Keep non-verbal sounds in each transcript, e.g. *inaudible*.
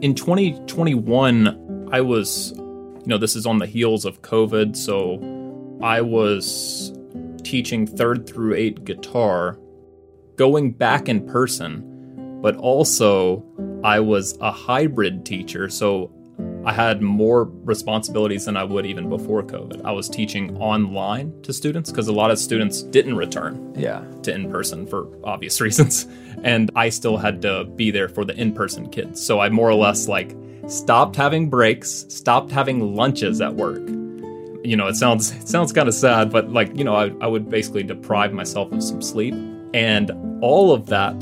in 2021, I was, you know, this is on the heels of COVID, so I was teaching third through eight guitar, going back in person, but also I was a hybrid teacher, so I had more responsibilities than I would even before COVID. I was teaching online to students because a lot of students didn't return Yeah. to in person for obvious *laughs* reasons. And I still had to be there for the in person kids. So I more or less like stopped having breaks, stopped having lunches at work. You know, it sounds *laughs* it sounds kind of sad, but like, you know, I, I would basically deprive myself of some sleep. And all of that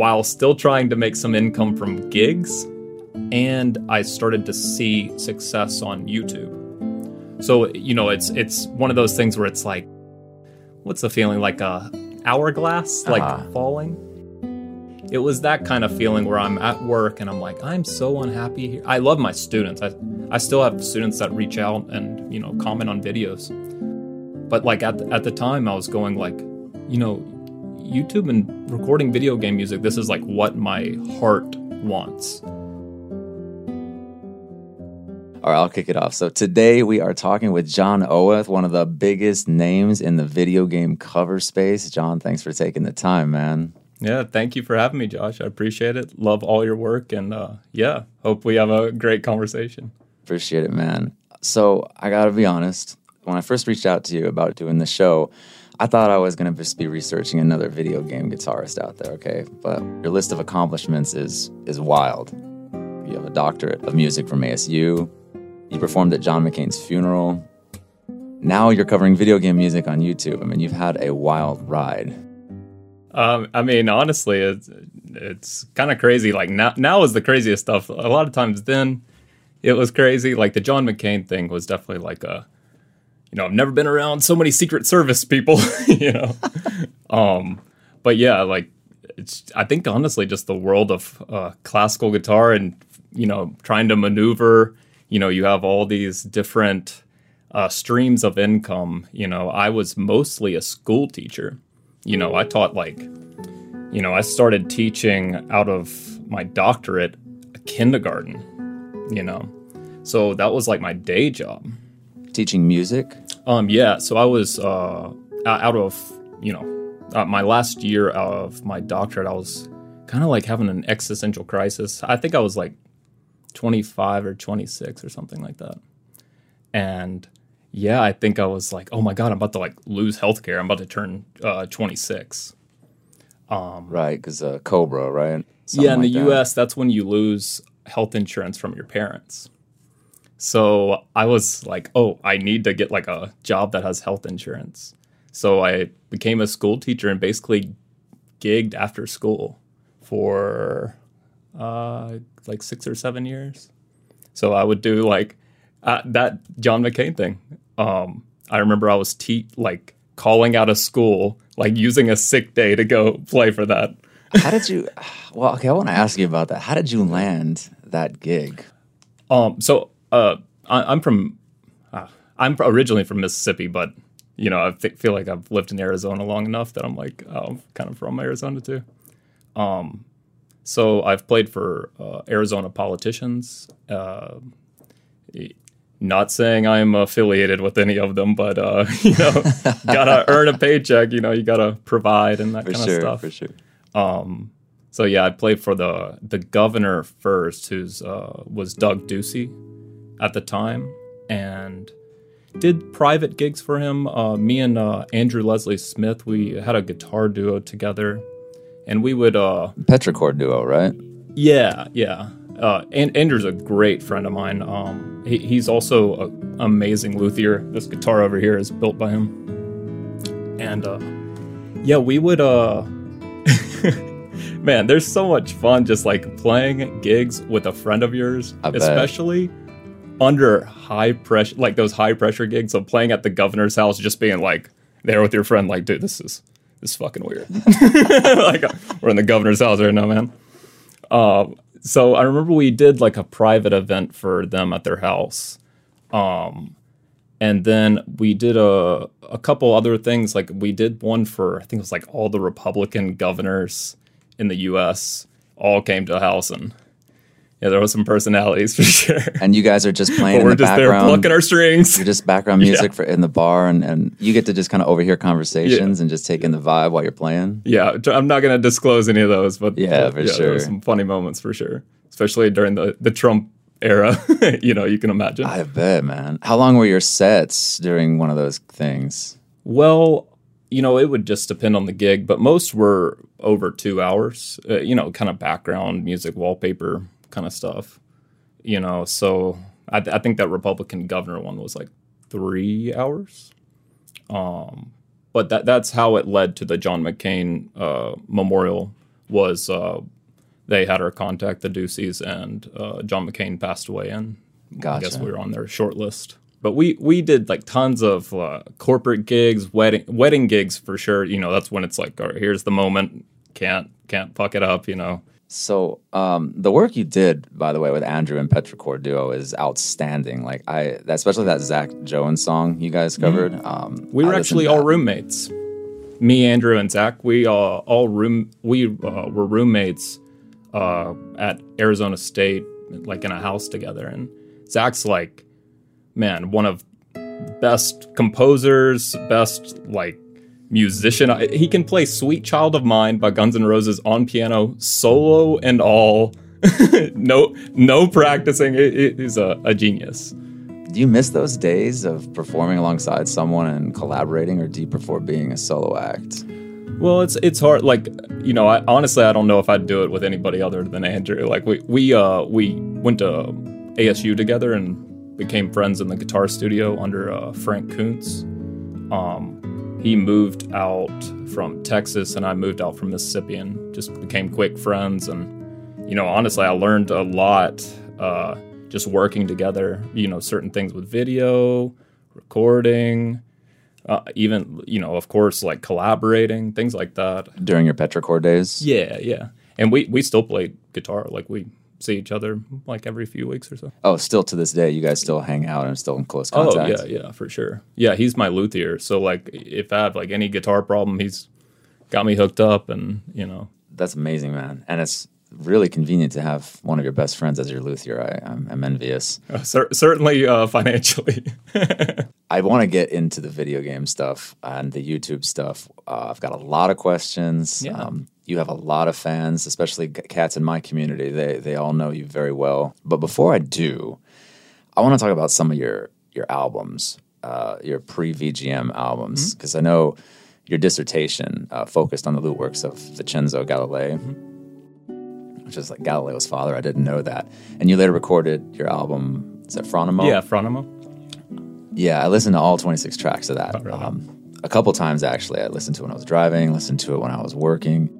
while still trying to make some income from gigs. And I started to see success on YouTube. So, you know, it's it's one of those things where it's like what's the feeling? Like a hourglass like Uh-huh. falling? It was that kind of feeling where i'm at work and i'm like i'm so unhappy here. I love my students. I, I still have students that reach out and you know comment on videos. But like at the, at the time i was going like you know youtube and recording video game music this is like what my heart wants All right, I'll kick it off. So today we are talking with John Oeth, one of the biggest names in the video game cover space. John, thanks for taking the time, man. yeah thank you for having me josh i appreciate it love all your work and uh, yeah hope we have a great conversation Appreciate it, man. So I gotta be honest. When I first reached out to you about doing the show, I thought I was gonna just be researching another video game guitarist out there. Okay, but your list of accomplishments is is wild. You have a doctorate of music from ASU. You performed at John McCain's funeral. Now you're covering video game music on YouTube. I mean, you've had a wild ride. Um, I mean, honestly, it's it's kind of crazy. Like now, now is the craziest stuff. A lot of times, then it was crazy. Like the John McCain thing was definitely like a, you know, I've never been around so many Secret Service people. *laughs* you know, um, but yeah, like it's. I think honestly, just the world of uh, classical guitar and you know trying to maneuver. You know, you have all these different uh, streams of income. You know, I was mostly a school teacher. You know, I taught like, you know, I started teaching out of my doctorate kindergarten, you know. So that was like my day job. Teaching music. Um, yeah. So I was uh, out of you know uh, my last year of my doctorate. I was kind of like having an existential crisis. I think I was like 25 or 26 or something like that. And yeah, I think I was like, oh my god, I'm about to like lose healthcare. I'm about to turn uh, 26. Right, because uh, Cobra, right? Something yeah, in like the that. U.S., that's when you lose health insurance from your parents. So I was like, oh, I need to get like a job that has health insurance. So I became a school teacher and basically gigged after school for uh, like six or seven years. So I would do like uh, that John McCain thing. Um, I remember I was te- like calling out of school, like using a sick day to go play for that. How did you? *sighs* Well, okay, I want to ask you about that. How did you land that gig? Um, so uh, I, I'm from, uh, I'm originally from Mississippi, but you know, I th- feel like I've lived in Arizona long enough that I'm like, oh, I'm kind of from Arizona too. Um, so I've played for uh, Arizona politicians. Uh, not saying I'm affiliated with any of them, but uh, *laughs* you know, gotta *laughs* earn a paycheck. You know, you gotta provide and that For kind sure, of stuff. for sure. So yeah, I played for the the governor first, who's uh, was Doug Ducey at the time, and did private gigs for him. Uh, me and uh, Andrew Leslie Smith, we had a guitar duo together, and we would uh, Petrichor duo, right? yeah, yeah. Uh, and Andrew's a great friend of mine. Um, he, he's also an amazing luthier. This guitar over here is built by him. And uh, yeah, we would. Uh, *laughs* man, there's so much fun just like playing gigs with a friend of yours, I bet. especially under high pressure, like those high pressure gigs of playing at the governor's house, just being like there with your friend, like, dude, this is this is fucking weird. *laughs* like we're in the governor's house right now, man. Um, so I remember we did like a private event for them at their house. Um, and then we did a a couple other things. Like we did one for I think it was like all the Republican governors in the U.S. all came to a house, and yeah, there was some personalities for *laughs* sure. And you guys are just playing but we're the just there plucking our strings. You're just background *laughs* music for in the bar, and, and you get to just kind of overhear conversations and just take in the vibe while you're playing. Yeah, I'm not going to disclose any of those, but Yeah, for There sure. were some funny moments for sure, especially during the the Trump era. *laughs* you know, you can imagine. I bet, man. How long were your sets during one of those things? Well, you know, it would just depend on the gig, but most were over two hours. Uh, you know, kind of background music, wallpaper kind of stuff. You know, so I, I think that Republican governor one was like three hours. Um, but that that's how it led to the John McCain uh, memorial. Was uh, they had our contact the Duceys, and uh, John McCain passed away, and I guess we were on their short list. But we we did like tons of uh, corporate gigs, wedding wedding gigs for sure. You know, that's when it's like, all right, here's the moment. Can't can't fuck it up. You know. So um, the work you did, by the way, with Andrew and Petrichor duo is outstanding. Like I, especially that Zach Jones song you guys covered. Um, Mm-hmm. We were actually all roommates. Me, Andrew, and Zach. We uh, all room. We uh, were roommates uh, at Arizona State, like in a house together. And Zach's like, man, one of best composers, best like musician. He can play "Sweet Child of Mine" by Guns N' Roses on piano, solo and all. *laughs* no, no practicing. He- he- He's a, a genius. Do you miss those days of performing alongside someone and collaborating, or do you prefer being a solo act? Well, it's it's hard. Like you know, I, honestly, I don't know if I'd do it with anybody other than Andrew. Like we we uh we went to ASU together and became friends in the guitar studio under uh, Frank Koonce. Um, he moved out from Texas and I moved out from Mississippi and just became quick friends. And you know, honestly, I learned a lot uh, just working together. You know, certain things with video, recording. Uh, even you know, of course, like collaborating, things like that. During your Petrichor days? Yeah, yeah. And we we still play guitar. Like we see each other like every few weeks or so. Oh, still to this day, you guys still hang out and still in close contact. Oh yeah, yeah, for sure. Yeah, he's my luthier. So like, if I have like any guitar problem, he's got me hooked up, and you know, That's amazing, man. And it's really convenient to have one of your best friends as your luthier. I, I'm, I'm envious. uh, cer- certainly uh, *laughs* financially. I want to get into the video game stuff and the YouTube stuff. Uh, I've got a lot of questions. Yeah. Um, you have a lot of fans, especially cats in my community. They they all know you very well. But before I do, I want to talk about some of your your albums, uh, your pre VGM albums, because I know your dissertation uh, focused on the lute works of Vincenzo Galilei. Which is like Galileo's father. I didn't know that. And you later recorded your album, is that Fronimo? yeah, Fronimo. Yeah, I listened to all 26 tracks of that. Really? Um, a couple times, actually. I listened to it when I was driving, listened to it when I was working.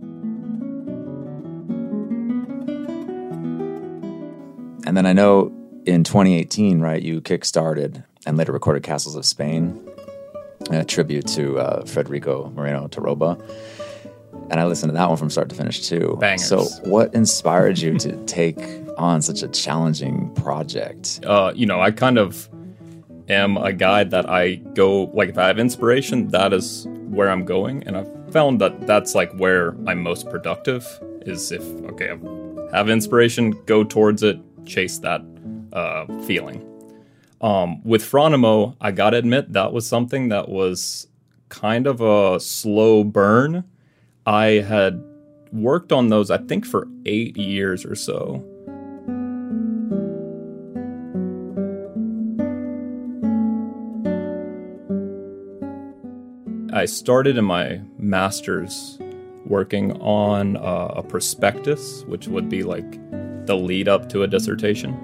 And then I know in 2018, right, you kickstarted and later recorded Castles of Spain, a tribute to uh, Federico Moreno Torroba. And I listened to that one from start to finish too. Bangers. So, what inspired you to *laughs* take on such a challenging project? uh, you know, I kind of am a guy that I go like if I have inspiration, that is where I'm going, and I've found that that's like where I'm most productive. Is if okay, I have inspiration, go towards it, chase that uh, feeling. Um, with Fronimo, I gotta admit that was something that was kind of a slow burn. I had worked on those, I think, for eight years or so. I started in my master's working on uh, a prospectus, which would be like the lead up to a dissertation.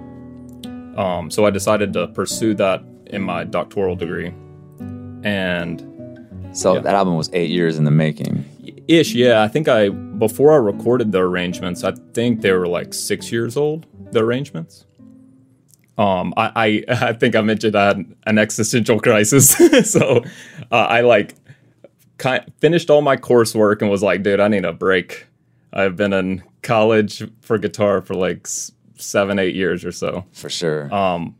Um, so I decided to pursue that in my doctoral degree. And So, Yeah. that album was eight years in the making. ish, yeah, I think I, before I recorded the arrangements, I think they were like six years old, the arrangements. Um, I, I, *laughs* I think I mentioned I had an existential crisis. *laughs* so uh, I like kind finished all my coursework and was like, dude, I need a break. I've been in college for guitar for like s- seven, eight years or so. For sure. Um,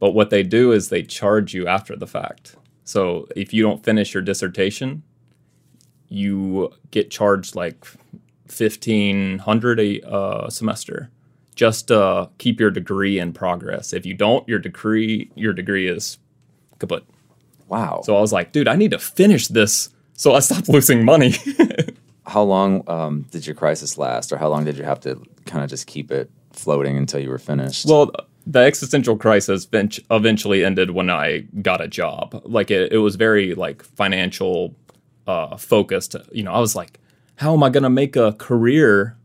but what they do is they charge you after the fact. So if you don't finish your dissertation, you get charged like fifteen hundred a uh, semester just uh, keep your degree in progress. If you don't, your degree your degree is kaput. Wow. So I was like, dude, I need to finish this so I stop losing money. *laughs* how long um, did your crisis last, or how long did you have to kind of just keep it floating until you were finished? well, the existential crisis eventually ended when I got a job. Like it, it was very like financial uh, focused. You know, I was like, how am I going to make a career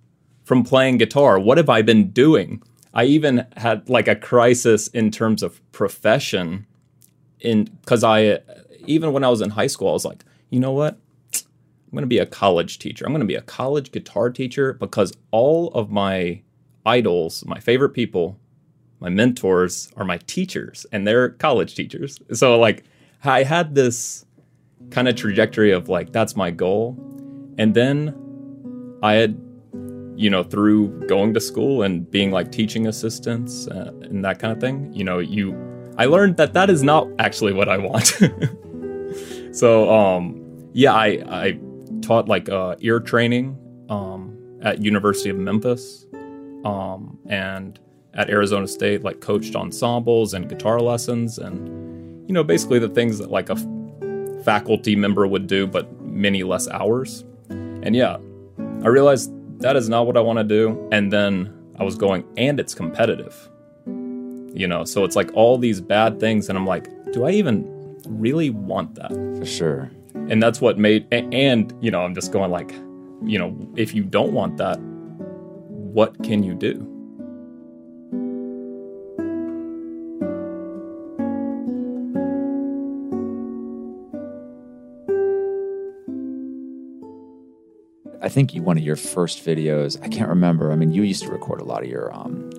from playing guitar? What have I been doing? I even had like a crisis in terms of profession in because I even when I was in high school, I was like, you know what? I'm going to be a college teacher. I'm going to be a college guitar teacher because all of my idols, my favorite people, my mentors are my teachers and they're college teachers. So like I had this kind of trajectory of like that's my goal. And then I had you know through going to school and being like teaching assistants uh, and that kind of thing, you know, you I learned that that is not actually what I want. *laughs* so um yeah, I I taught like uh, ear training um, at University of Memphis um, and at Arizona State, like coached ensembles and guitar lessons, and you know basically the things that like a f- faculty member would do, but many less hours. And yeah, I realized that is not what I want to do. And then I was going, and it's competitive. You know, so it's like all these bad things, and I'm like, do I even really want that? For sure. And that's what made and you know i'm just going like you know if you don't want that what can you do I think one of your first videos, I can't remember. I mean, you used to record a lot of your um,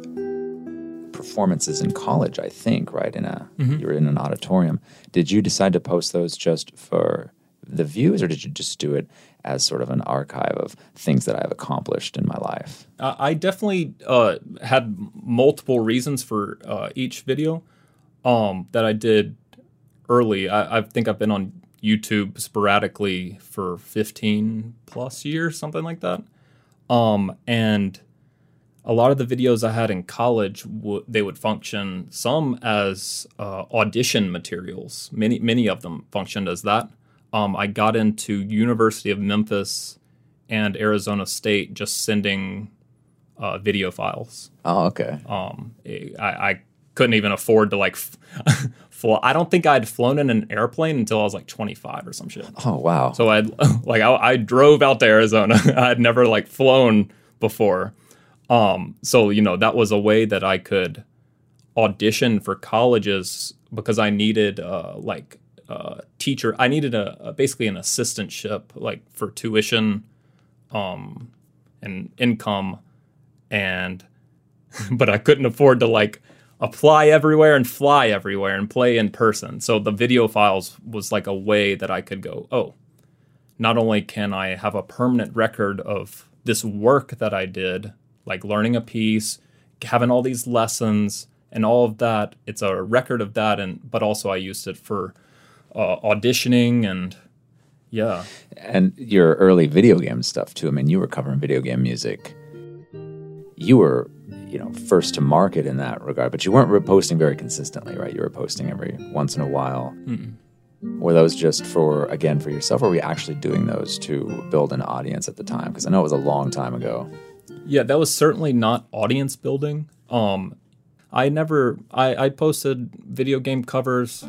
performances in college, I think, right? In a you were in an auditorium. Did you decide to post those just for the views, or did you just do it as sort of an archive of things that I've accomplished in my life? I I definitely uh, had multiple reasons for uh, each video um, that I did early. I, I think I've been on YouTube sporadically for 15 plus years, something like that. Um, and a lot of the videos I had in college, w- they would function some as uh, audition materials. Many, many of them functioned as that. Um, I got into University of Memphis and Arizona State just sending uh, video files. Oh, okay. Um, I, I couldn't even afford to like *laughs* f- fly. I don't think I'd flown in an airplane until I was like 25 or some shit. Oh, wow. So I'd *laughs* like I, I drove out to Arizona. *laughs* I'd never like flown before. Um, so you know that was a way that I could audition for colleges because I needed uh, like uh, teacher. I needed a, a basically an assistantship like for tuition, um, and income, and *laughs* but I couldn't afford to like apply everywhere and fly everywhere and play in person. So the video files was like a way that I could go, oh, not only can I have a permanent record of this work that I did, like learning a piece, having all these lessons and all of that, it's a record of that and but also I used it for uh, auditioning and yeah. and your early video game stuff too. I mean, you were covering video game music. You were, you know, first to market in that regard, but you weren't re- posting very consistently, right? You were posting every once in a while. Were those just for again for yourself, or were you actually doing those to build an audience at the time? Because I know it was a long time ago. Yeah, that was certainly not audience building. Um, I never, I, I posted video game covers,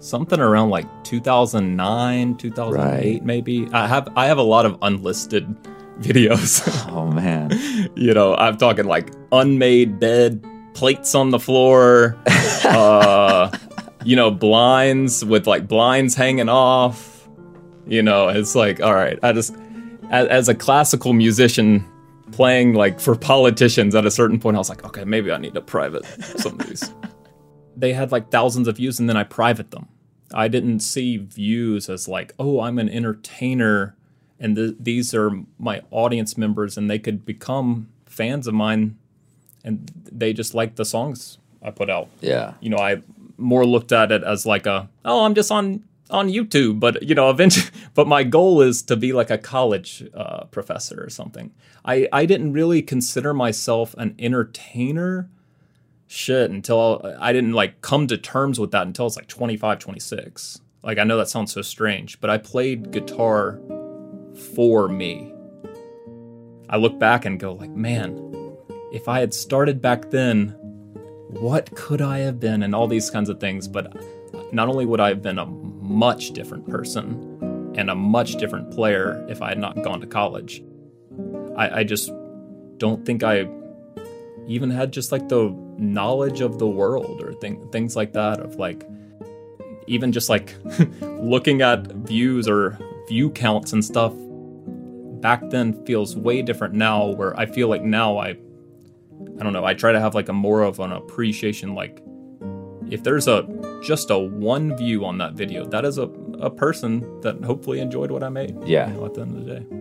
something around like 2009, 2008, Right. maybe. I have, I have a lot of unlisted *laughs* videos. *laughs* Oh man, you know, I'm talking like unmade bed, plates on the floor, *laughs* uh, you know, blinds with like blinds hanging off. You know, it's like, all right, I just, as, as a classical musician playing like for politicians at a certain point, I was like, okay, maybe I need to private some of these. They had like thousands of views and then I private them. I didn't see views as like, oh, I'm an entertainer and th- these are my audience members and they could become fans of mine and they just like the songs I put out. yeah, You know, I more looked at it as like a, oh, I'm just on on YouTube, but you know, eventually. *laughs* But my goal is to be like a college uh, professor or something. I I didn't really consider myself an entertainer. Shit, until I didn't like come to terms with that until I was like 25, 26. Like I know that sounds so strange, but I played guitar for me. I look back and go like, man, if I had started back then, what could I have been and all these kinds of things, but not only would I have been a much different person and a much different player if I had not gone to college. I, I just don't think I even had just like the knowledge of the world or thing, things like that of like even just like *laughs* looking at views or view counts and stuff back then feels way different now where I feel like now I I don't know, I try to have like a more of an appreciation like if there's a just a one view on that video, that is a, a person that hopefully enjoyed what I made. Yeah. You know, at the end of the day.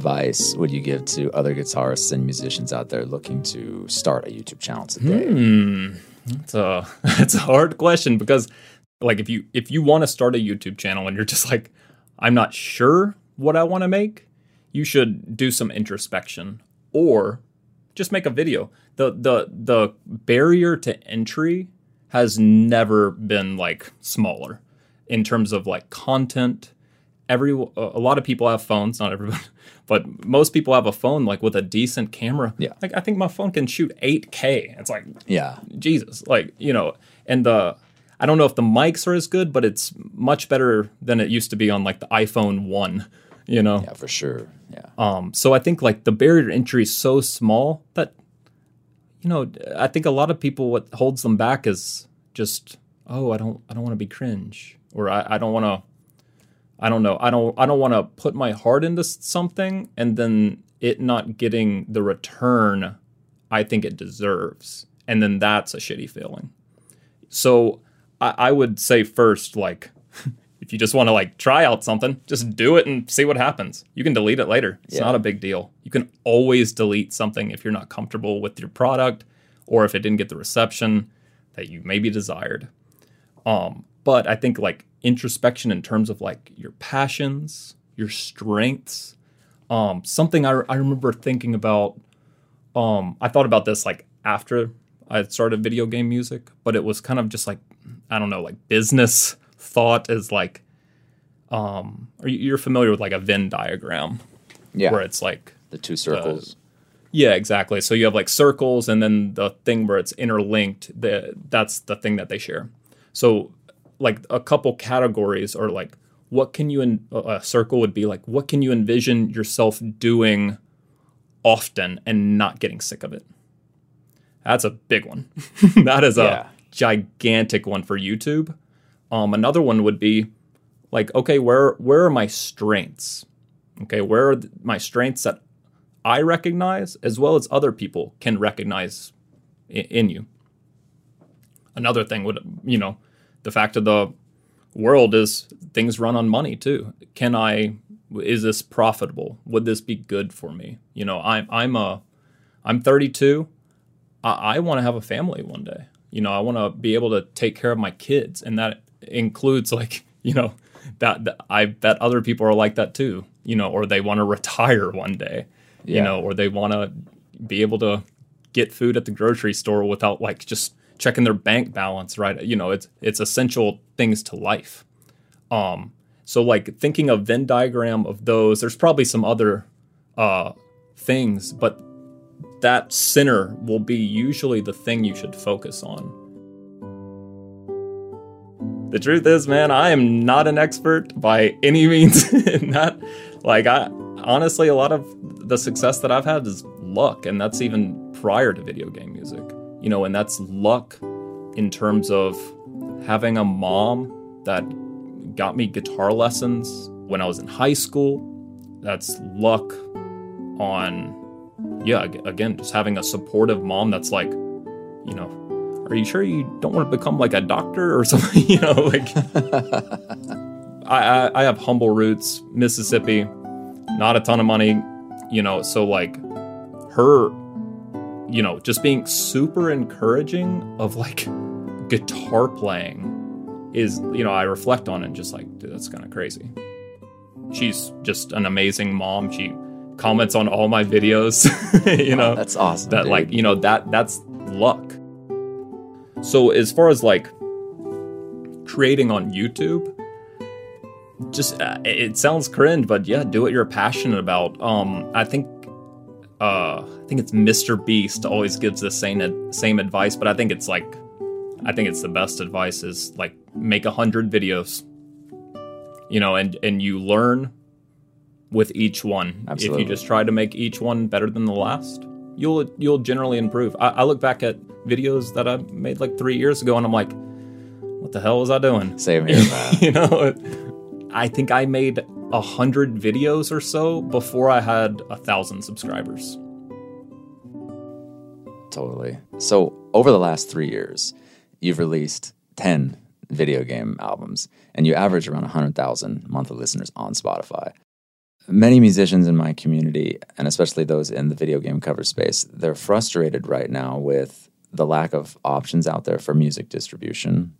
Advice would you give to other guitarists and musicians out there looking to start a YouTube channel today? Hmm. It's a *laughs* it's a hard question because like if you if you want to start a YouTube channel and you're just like I'm not sure what I want to make, you should do some introspection or just make a video. The the the barrier to entry has never been like smaller in terms of like content. Every a lot of people have phones, not everyone, but most people have a phone like with a decent camera. Yeah. Like I think my phone can shoot 8K. It's like Yeah. Jesus, like you know, and the I don't know if the mics are as good, but it's much better than it used to be on like the iPhone one. You know, Yeah, for sure. Yeah. um, so I think like the barrier to entry is so small that you know I think a lot of people what holds them back is just oh I don't I don't want to be cringe or I, I don't want to I don't know I don't I don't want to put my heart into something and then it not getting the return I think it deserves and then that's a shitty feeling. So I, I would say first like *laughs* if you just want to like try out something, just do it and see what happens. You can delete it later. It's Yeah. not a big deal. You can always delete something if you're not comfortable with your product or if it didn't get the reception that you maybe desired. Um, but I think like introspection in terms of like your passions, your strengths. Um, something I, I remember thinking about. Um, I thought about this like after I had started video game music, but it was kind of just like I don't know, like business *laughs* thought is like. Um, are you, you're familiar with like a Venn diagram Yeah. where it's like the two circles. yeah, exactly. So you have like circles, and then the thing where it's interlinked. The that's the thing that they share. So like a couple categories are like what can you in a circle would be like what can you envision yourself doing often and not getting sick of it. That's a big one. *laughs* that is a Yeah. gigantic one for YouTube. Um, another one would be like, okay, where where are my strengths? Okay, where are th- my strengths that I recognize as well as other people can recognize i- in you. Another thing would, you know, the fact of the world is things run on money too. Can I, is this profitable? Would this be good for me? You know, I'm, I'm a, I'm 32. I, I want to have a family one day. You know, I want to be able to take care of my kids. And that includes like, *laughs* you know, that, that I bet other people are like that too, you know, or they want to retire one day, you know, or they want to be able to get food at the grocery store without like just checking their bank balance, right? You know, it's it's essential things to life. Um, so like thinking of Venn diagram of those, there's probably some other uh things, but that center will be usually the thing you should focus on. The truth is, man, I am not an expert by any means *laughs* that. Like, I honestly, a lot of the success that I've had is luck, and that's even prior to video game music. You know, and that's luck in terms of having a mom that got me guitar lessons when I was in high school. That's luck on yeah again just having a supportive mom that's like you know are you sure you don't want to become like a doctor or *laughs* something you know like *laughs* I, I i have humble roots mississippi not a ton of money you know so like her you know just being super encouraging of like guitar playing is you know i reflect on it and just like dude that's kind of crazy she's just an amazing mom she comments on all my videos *laughs* you know That's awesome. that dude. like you know that that's luck so as far as like creating on youtube just uh, it sounds cringe but yeah do what you're passionate about um i think uh think it's mr beast always gives the same same advice but i think it's like i think it's the best advice is like make a hundred videos you know and and you learn with each one Absolutely. if you just try to make each one better than the last you'll you'll generally improve I, I look back at videos that i made like three years ago and i'm like what the hell was i doing Same here, *laughs* man. you know i think i made a hundred videos or so before i had a thousand subscribers Totally. So, over the last three years, you've released 10 video game albums and you average around 100,000 monthly listeners on Spotify. Many musicians in my community, and especially those in the video game cover space, they're frustrated right now with the lack of options out there for music distribution.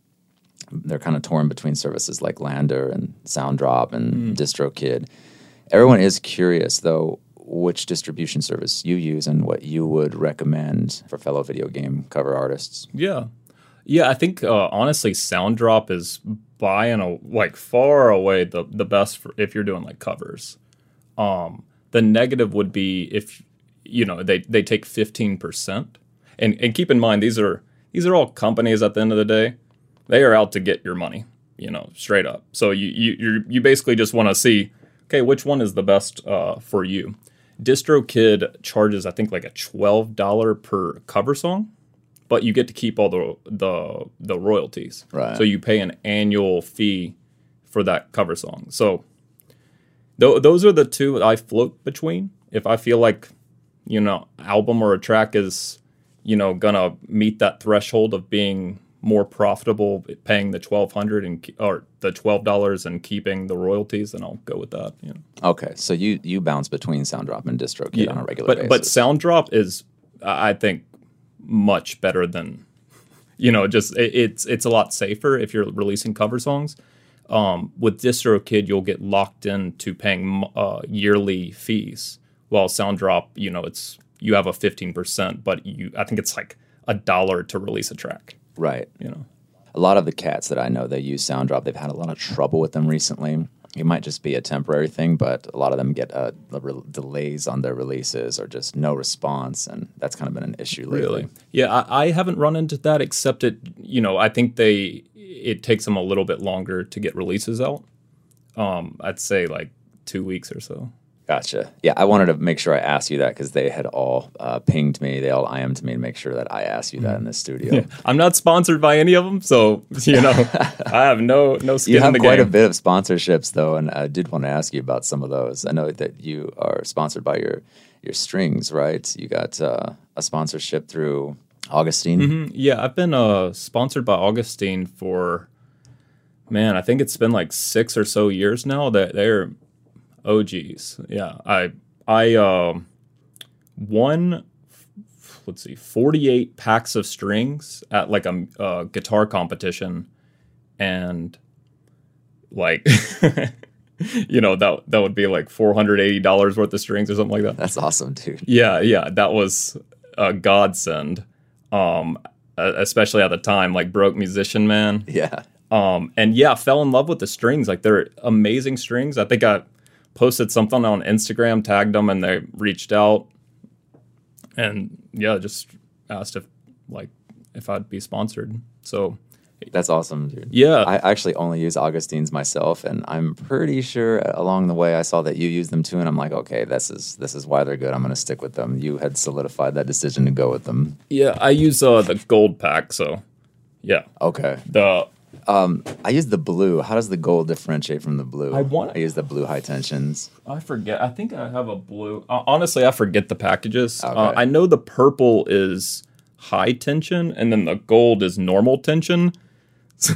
They're kind of torn between services like Landr and Soundrop and mm. DistroKid. Everyone is curious, though, which distribution service you use and what you would recommend for fellow video game cover artists. Yeah, yeah. I think uh, honestly, Soundrop is by and like far away the the best for if you're doing like covers. Um, the negative would be if you know they they take fifteen percent, and and keep in mind these are these are all companies at the end of the day. They are out to get your money, you know, straight up. So you you you you basically just want to see, okay, which one is the best uh, for you. DistroKid charges, I think, like a twelve dollar per cover song but you get to keep all the the the royalties. Right. So you pay an annual fee for that cover song. So th- those are the two that I float between. If I feel like you know album or a track is you know gonna meet that threshold of being more profitable paying the twelve hundred and or the twelve dollars and keeping the royalties then I'll go with that you know. Okay, so you you bounce between Soundrop and DistroKid on a regular but basis. but Soundrop is I I think much better than you know just it, it's it's a lot safer if you're releasing cover songs. Um, with DistroKid, you'll get locked into paying uh, yearly fees, while Soundrop, you know, it's you have a fifteen percent, but you I think it's like a dollar to release a track. Right. You know, A lot of the cats that I know that use Soundrop, they've had a lot of trouble with them recently. It might just be a temporary thing, but a lot of them get uh, re- delays on their releases or just no response, and that's kind of been an issue lately. Really? Yeah, I, I haven't run into that except it. You know, I think they it takes them a little bit longer to get releases out. Um, I'd say like two weeks or so. Gotcha. Yeah, I wanted to make sure I asked you that because they had all uh, pinged me, they all IM'd to me to make sure that I asked you that in the studio. I'm not sponsored by any of them, so you know, *laughs* I have no no skin You in have the quite game. a bit of sponsorships, though, and I did want to ask you about some of those. I know that you are sponsored by your your strings, right? You got uh, a sponsorship through Augustine. Yeah, I've been uh, sponsored by Augustine for man, I think it's been like six or so years now. That they're OGs. Yeah, I I um won. Let's see, forty-eight packs of strings at like a, uh guitar competition, and like. *laughs* you know that that would be like four hundred eighty dollars worth of strings or something like that. That's awesome, dude. Yeah, yeah, that was a godsend. Um, especially at the time, like broke musician man. Yeah. Um, and yeah, fell in love with the strings. Like they're amazing strings. I think I posted something on Instagram, tagged them, and they reached out. And yeah, just asked if like if I'd be sponsored. So That's awesome, dude. yeah, I actually only use Augustine's myself, and I'm pretty sure along the way I saw that you use them too, and I'm like, okay, this is this is why they're good. I'm going to stick with them. You had solidified that decision to go with them. yeah, I use uh, the gold pack. So yeah, Okay. the Um, I use the blue. How does the gold differentiate from the blue? I want- I use the blue high tensions. I forget. I think I have a blue. Uh, honestly, I forget the packages. Uh, I know the purple is high tension, and then the gold is normal tension. *laughs* So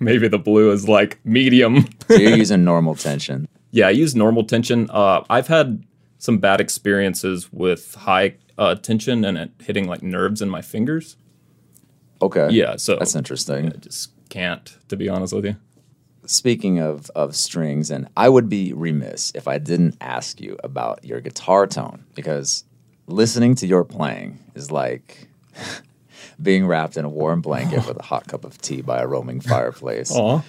maybe the blue is like medium. So you're *laughs* using normal tension. yeah, I use normal tension. Uh, I've had some bad experiences with high uh, tension and it hitting like nerves in my fingers. Okay. Yeah, so That's interesting. I just can't, to be honest with you. Speaking of, of strings, and I would be remiss if I didn't ask you about your guitar tone because listening to your playing is like *laughs* being wrapped in a warm blanket with a hot cup of tea by a roaming fireplace. Aw.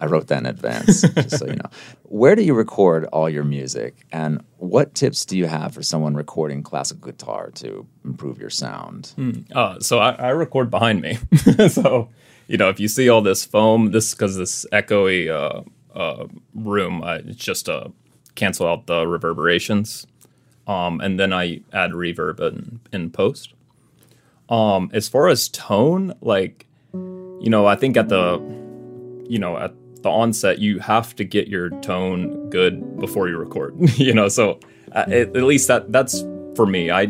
I wrote that in advance, just so you know. Where do you record all your music, and what tips do you have for someone recording classical guitar to improve your sound? Uh, so I, I record behind me. *laughs* so, you know, if you see all this foam, this because this echoey uh, uh, room, I, it's just uh, cancel out the reverberations. Um, and then I add reverb in, in post. Um, as far as tone, like, you know, I think at the, you know, at the onset, you have to get your tone good before you record. *laughs* you know, so uh, at, at least that that's for me. I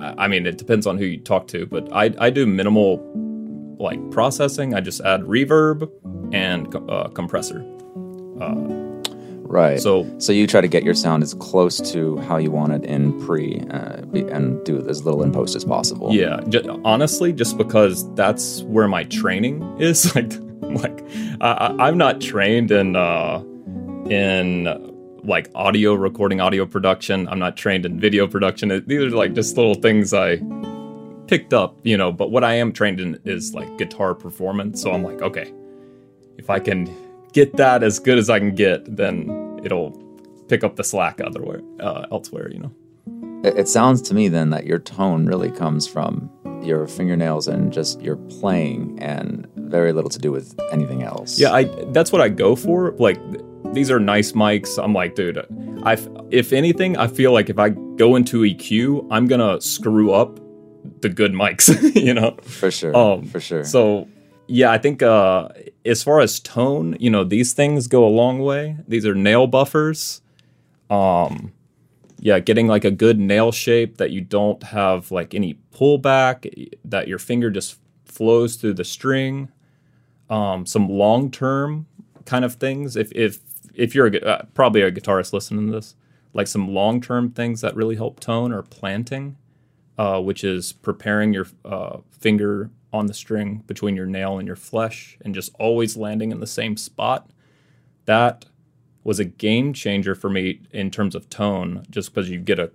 I I mean, it depends on who you talk to, but I, I do minimal like processing. I just add reverb and uh, compressor. Right. So So you try to get your sound as close to how you want it in pre, uh, and do as little in post as possible. yeah, ju- honestly, just because that's where my training *laughs* is. Like, like I, I- I'm not trained in uh, in like audio recording, audio production. I'm not trained in video production. These are like just little things I picked up, you know. But what I am trained in is like guitar performance. So I'm like, okay, if I can get that as good as I can get, then it'll pick up the slack otherwhere, uh, elsewhere, you know. It, it sounds to me then that your tone really comes from your fingernails and just your playing, and very little to do with anything else. Yeah, I that's what I go for. Like these are nice mics. I'm like, dude, I if anything, I feel like if I go into EQ, I'm gonna screw up the good mics, *laughs* you know. for sure. Um, for sure. So yeah, I think uh, as far as tone, you know, these things go a long way. These are nail buffers. Um, yeah, getting like a good nail shape that you don't have like any pullback, that your finger just flows through the string. Um, some long term kind of things. If if if you're a, uh, probably a guitarist listening to this, like some long term things that really help tone or planting uh, which is preparing your uh, finger on the string between your nail and your flesh and just always landing in the same spot. That was a game changer for me in terms of tone, just because you get a,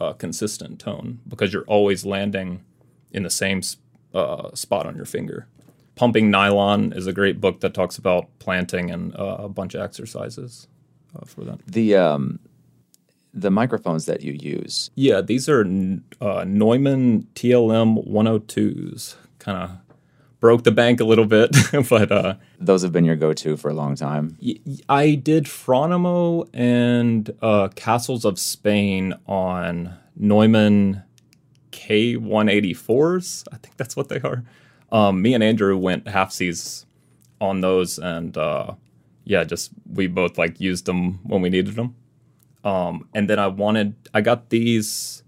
a consistent tone because you're always landing in the same uh, spot on your finger. Pumping Nylon is a great book that talks about planting and uh, a bunch of exercises uh, for that. the um, the microphones that you use. Yeah, these are uh, Neumann TLM 102s. Kind of broke the bank a little bit, *laughs* but uh, Those have been your go-to for a long time. I did Fronimo and uh, Castles of Spain on Neumann KM184s. I think that's what they are. Um, me and Andrew went half seas on those, and uh, yeah, just we both like used them when we needed them. Um, and then I wanted, I got these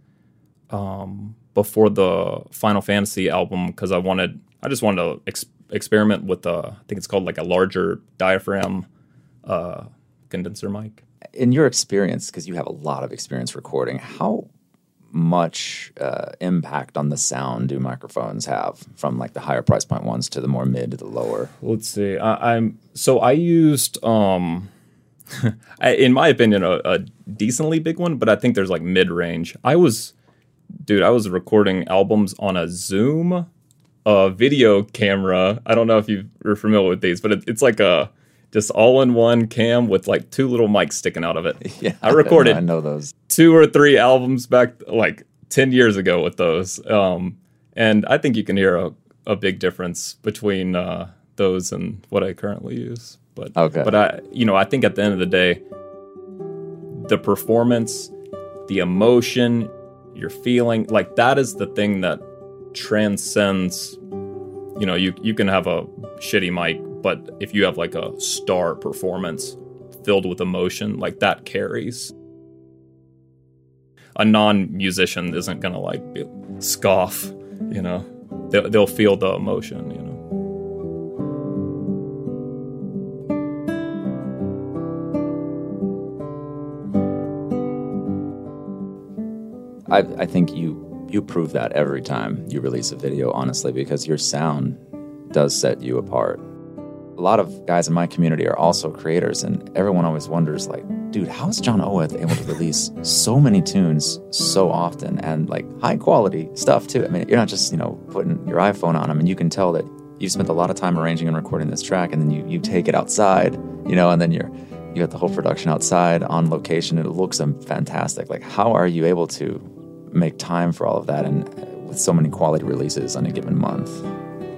um, before the Final Fantasy album because I wanted, I just wanted to ex- experiment with a, I think it's called like a larger diaphragm uh, condenser mic. In your experience, because you have a lot of experience recording, how much uh, impact on the sound do microphones have from like the higher price point ones to the more mid to the lower? Let's see. I, I'm so I used, um, *laughs* in my opinion, a, a decently big one, but I think there's like mid range. I was, dude, I was recording albums on a Zoom, a video camera. I don't know if you are familiar with these, but it, it's like a just all in one cam with like two little mics sticking out of it. *laughs* Yeah, I recorded I know those. two or three albums back like 10 years ago with those. Um, and I think you can hear a, a big difference between uh, those and what I currently use. But Okay. but I you know, I think at the end of the day, the performance, the emotion, your feeling, like that is the thing that transcends You know, you you can have a shitty mic, but if you have like a star performance filled with emotion, like that carries. A non-musician isn't gonna like scoff, you know. They'll, they'll feel the emotion, you know. I, I think you you prove that every time you release a video, honestly, because your sound does set you apart. A lot of guys in my community are also creators, and everyone always wonders, like, dude, how is John Oeth able to release so many tunes so often and like high quality stuff too? I mean, you're not just you know putting your iPhone on them, and you can tell that you've spent a lot of time arranging and recording this track, and then you you take it outside, you know, and then you're you got the whole production outside on location. and It looks um, fantastic. Like, how are you able to make time for all of that and uh, with so many quality releases on a given month?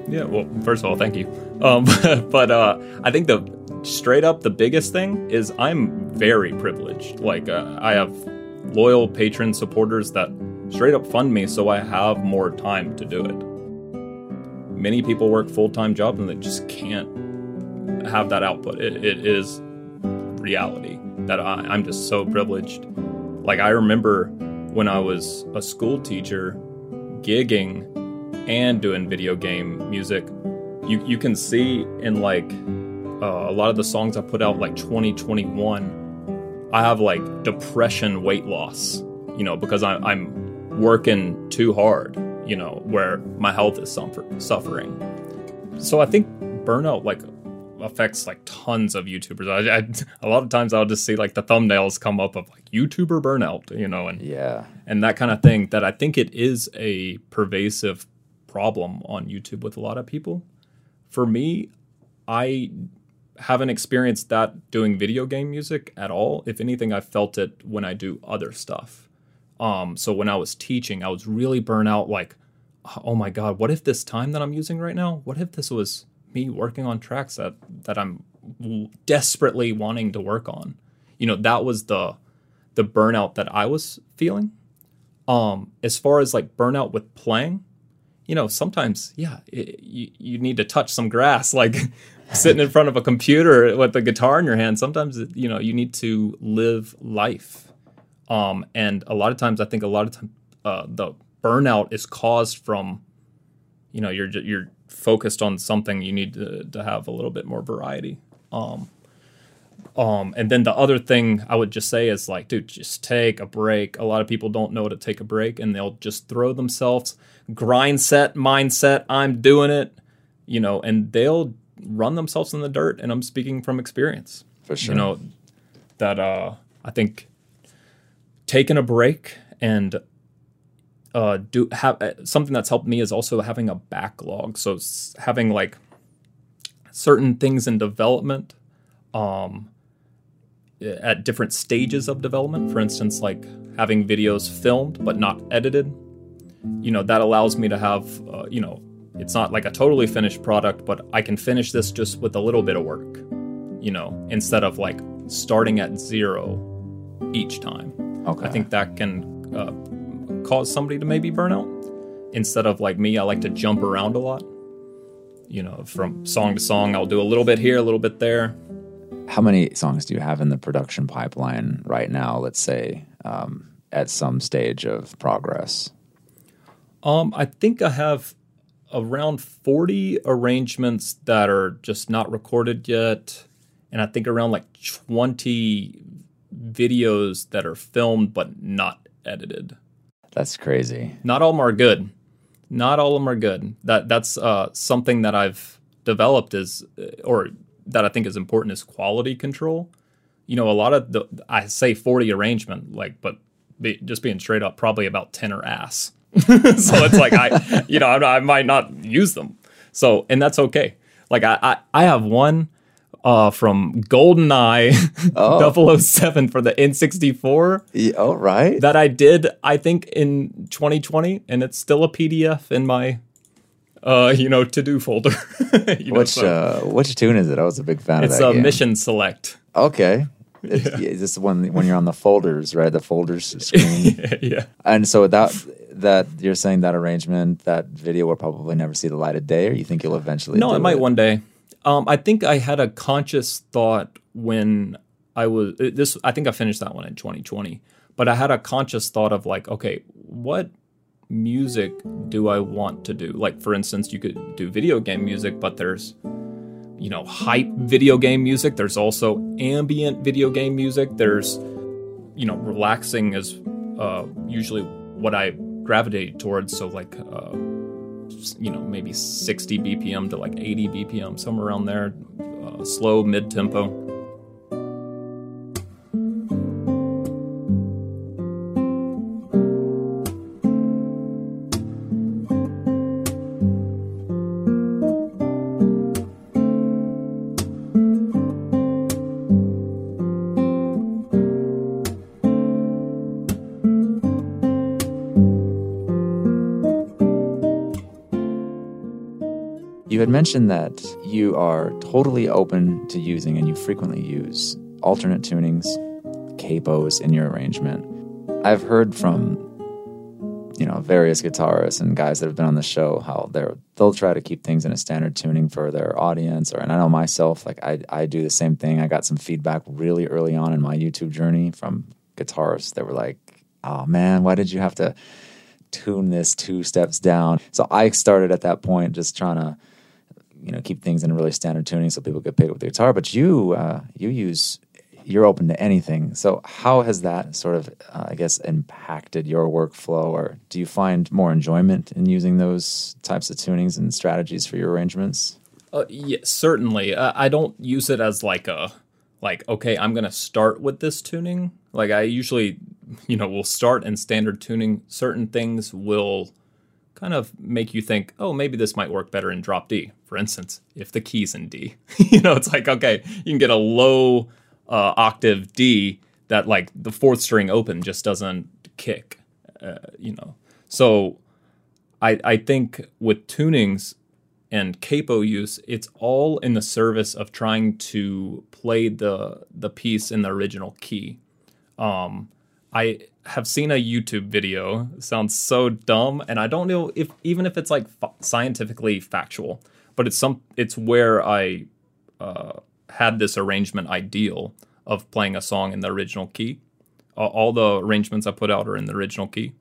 Yeah, well, first of all, thank you. Um, *laughs* but uh, I think the straight up the biggest thing is I'm very privileged. Like uh, I have loyal patron supporters that straight up fund me, so I have more time to do it. Many people work full time jobs and they just can't have that output. it, it is reality that I, I'm just so privileged. Like I remember when I was a school teacher, gigging and doing video game music, you you can see in like uh, a lot of the songs I put out like 2021, I have like depression weight loss, you know, because I, I'm working too hard, you know, where my health is suffer- suffering. So I think burnout like affects like tons of YouTubers. I, I, a lot of times I'll just see like the thumbnails come up of like YouTuber burnout, you know, and yeah, and that kind of thing. That I think it is a pervasive problem on YouTube with a lot of people. For me, I haven't experienced that doing video game music at all. If anything, I felt it when I do other stuff. Um, so when I was teaching, I was really burnout. Like, oh my god, what if this time that I'm using right now? What if this was me working on tracks that that I'm desperately wanting to work on. You know, that was the the burnout that I was feeling. Um, as far as like burnout with playing, you know, sometimes yeah, it, you you need to touch some grass, *laughs* like sitting in front of a computer with a guitar in your hand. Sometimes you know you need to live life. Um, and a lot of times, I think a lot of time uh, the burnout is caused from, you know, you're you're focused on something, you need to, to have a little bit more variety. Um, um, and then the other thing I would just say is like, dude, just take a break. A lot of people don't know to take a break and they'll just throw themselves grind set mindset. I'm doing it, you know, and they'll run themselves in the dirt. And I'm speaking from experience. For sure. You know, that uh, I think taking a break and uh, do have uh, something that's helped me is also having a backlog. So having like certain things in development, um, at different stages of development. For instance, like having videos filmed but not edited. You know that allows me to have, uh, you know, it's not like a totally finished product, but I can finish this just with a little bit of work. You know, instead of like starting at zero each time. Okay. I think that can uh, cause somebody to maybe burn out. Instead of like me, I like to jump around a lot. You know, from song to song, I'll do a little bit here, a little bit there. How many songs do you have in the production pipeline right now? Let's say um, at some stage of progress. Um, I think I have around 40 arrangements that are just not recorded yet. And I think around like 20 videos that are filmed but not edited. That's crazy. Not all of them are good. Not all of them are good. That that's uh, something that I've developed is, uh, or that I think is important is quality control. You know, a lot of the I say forty arrangement, like, but be, just being straight up, probably about ten are ass. *laughs* so it's like I, you know, I, I might not use them. So and that's okay. Like I, I, I have one uh, from GoldenEye oh. *laughs* 007 for the N64. Yeah, oh, right. That I did, I think, in 2020, and it's still a PDF in my, uh, you know, to do folder. *laughs* which know, so. uh, which tune is it? I was a big fan it's of that. It's a game. Mission Select. Okay. *laughs* Yeah. Is this when when you're on the folders, right? The folders screen. yeah. And so that that you're saying that arrangement, that video will probably never see the light of day, or you think you'll eventually? No, it might one day. Um, I think I had a conscious thought when I was uh, this. I think I finished that one in 2020, but I had a conscious thought of like, okay, what music do I want to do? Like, for instance, you could do video game music, but there's you know hype video game music. There's also ambient video game music. There's you know relaxing is uh, usually what I gravitate towards. So like. Uh, you know maybe 60 bpm to like 80 bpm somewhere around there uh, slow mid tempo mentioned that you are totally open to using and you frequently use alternate tunings, capos in your arrangement. I've heard from you know various guitarists and guys that have been on the show how they're they'll try to keep things in a standard tuning for their audience or and I know myself like I I do the same thing. I got some feedback really early on in my YouTube journey from guitarists that were like, "Oh man, why did you have to tune this two steps down?" So I started at that point just trying to you know keep things in a really standard tuning so people get paid with the guitar. But you uh, you use you're open to anything. So how has that sort of uh, I guess impacted your workflow, or do you find more enjoyment in using those types of tunings and strategies for your arrangements? uh, yeah, certainly uh, i don't use it as like a like okay i'm gonna start with this tuning like i usually you know will start in standard tuning certain things will kind of make you think, oh, maybe this might work better in drop D. For instance, if the key's in D, *laughs* you know, it's like, okay, you can get a low uh, octave D that like the fourth string open just doesn't kick, uh, you know. So I, I think with tunings and capo use, it's all in the service of trying to play the the piece in the original key. Um, I have seen a YouTube video. It sounds so dumb, and I don't know if even if it's like f- scientifically factual, but it's some it's where I uh, had this arrangement ideal of playing a song in the original key. Uh, all the arrangements I put out are in the original key,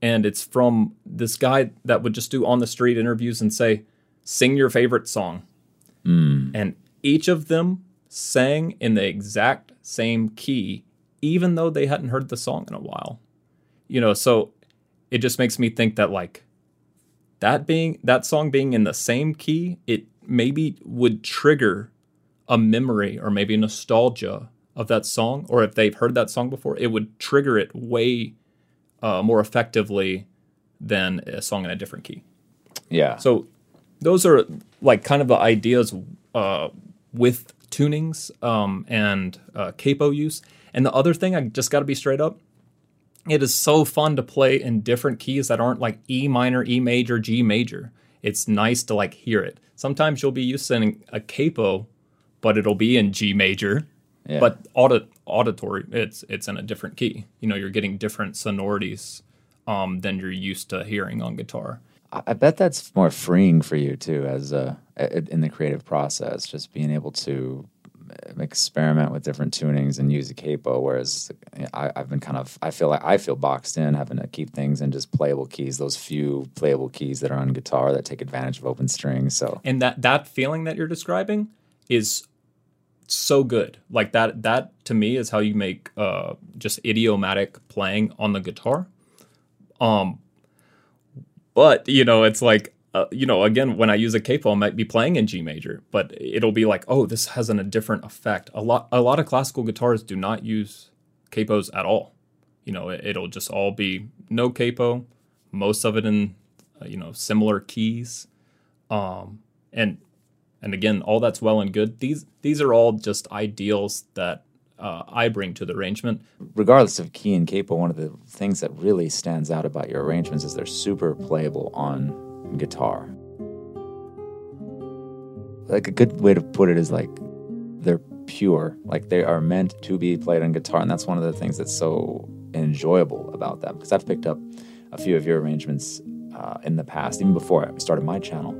and it's from this guy that would just do on the street interviews and say, "Sing your favorite song," and each of them sang in the exact same key even though they hadn't heard the song in a while. You know, so it just makes me think that like that being that song being in the same key, it maybe would trigger a memory or maybe nostalgia of that song, or if they've heard that song before, it would trigger it way uh, more effectively than a song in a different key. Yeah. So those are like kind of the ideas uh, with tunings um, and uh, capo use. And the other thing, I just got to be straight up. It is so fun to play in different keys that aren't like E minor, E major, G major. It's nice to like hear it. Sometimes you'll be using a capo, but it'll be in G major. Yeah. But audit, auditory, it's it's in a different key. You know, you're getting different sonorities um, than you're used to hearing on guitar. I bet that's more freeing for you too, as a in the creative process, just being able to experiment with different tunings and use a capo. Whereas I, I've been kind of, I feel like I feel boxed in having to keep things in just playable keys, those few playable keys that are on guitar that take advantage of open strings. So and that that feeling that you're describing is so good like that that to me is how you make uh just idiomatic playing on the guitar um but you know it's like uh, you know again when i use a capo i might be playing in g major but it'll be like oh this has an, a different effect. A lot a lot of classical guitars do not use capos at all. You know it, it'll just all be no capo most of it in uh, you know similar keys. Um and and again all that's well and good. These these are all just ideals that uh, i bring to the arrangement. Regardless of key and capo, one of the things that really stands out about your arrangements is they're super playable on guitar. Like a good way to put it is like they're pure, like they are meant to be played on guitar, and that's one of the things that's so enjoyable about them. Because I've picked up a few of your arrangements uh, in the past, even before I started my channel.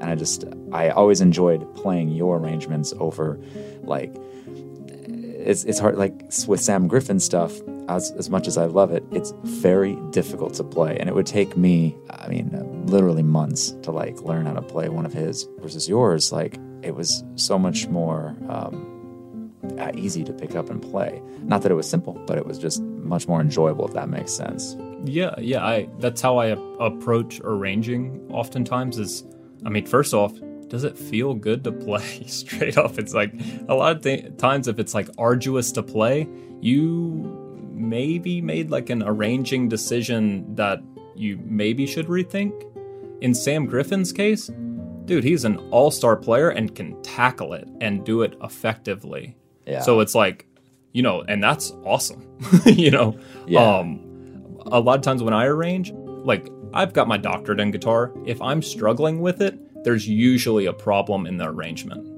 And I just, I always enjoyed playing your arrangements over like, it's, it's hard, like with Sam Griffin stuff, as, as much as I love it, it's very difficult to play. And it would take me, I mean, literally months to like learn how to play one of his versus yours. Like, it was so much more um, uh, easy to pick up and play. Not that it was simple, but it was just much more enjoyable, if that makes sense. Yeah, yeah. I that's how I approach arranging. Oftentimes, is I mean, first off, does it feel good to play? *laughs* Straight up, it's like a lot of th- times if it's like arduous to play, you maybe made like an arranging decision that you maybe should rethink. In Sam Griffin's case, dude, he's an all-star player and can tackle it and do it effectively. Yeah. So it's like, you know, and that's awesome. *laughs* you know, Yeah. um, a lot of times when I arrange, like I've got my doctorate in guitar. If I'm struggling with it, there's usually a problem in the arrangement.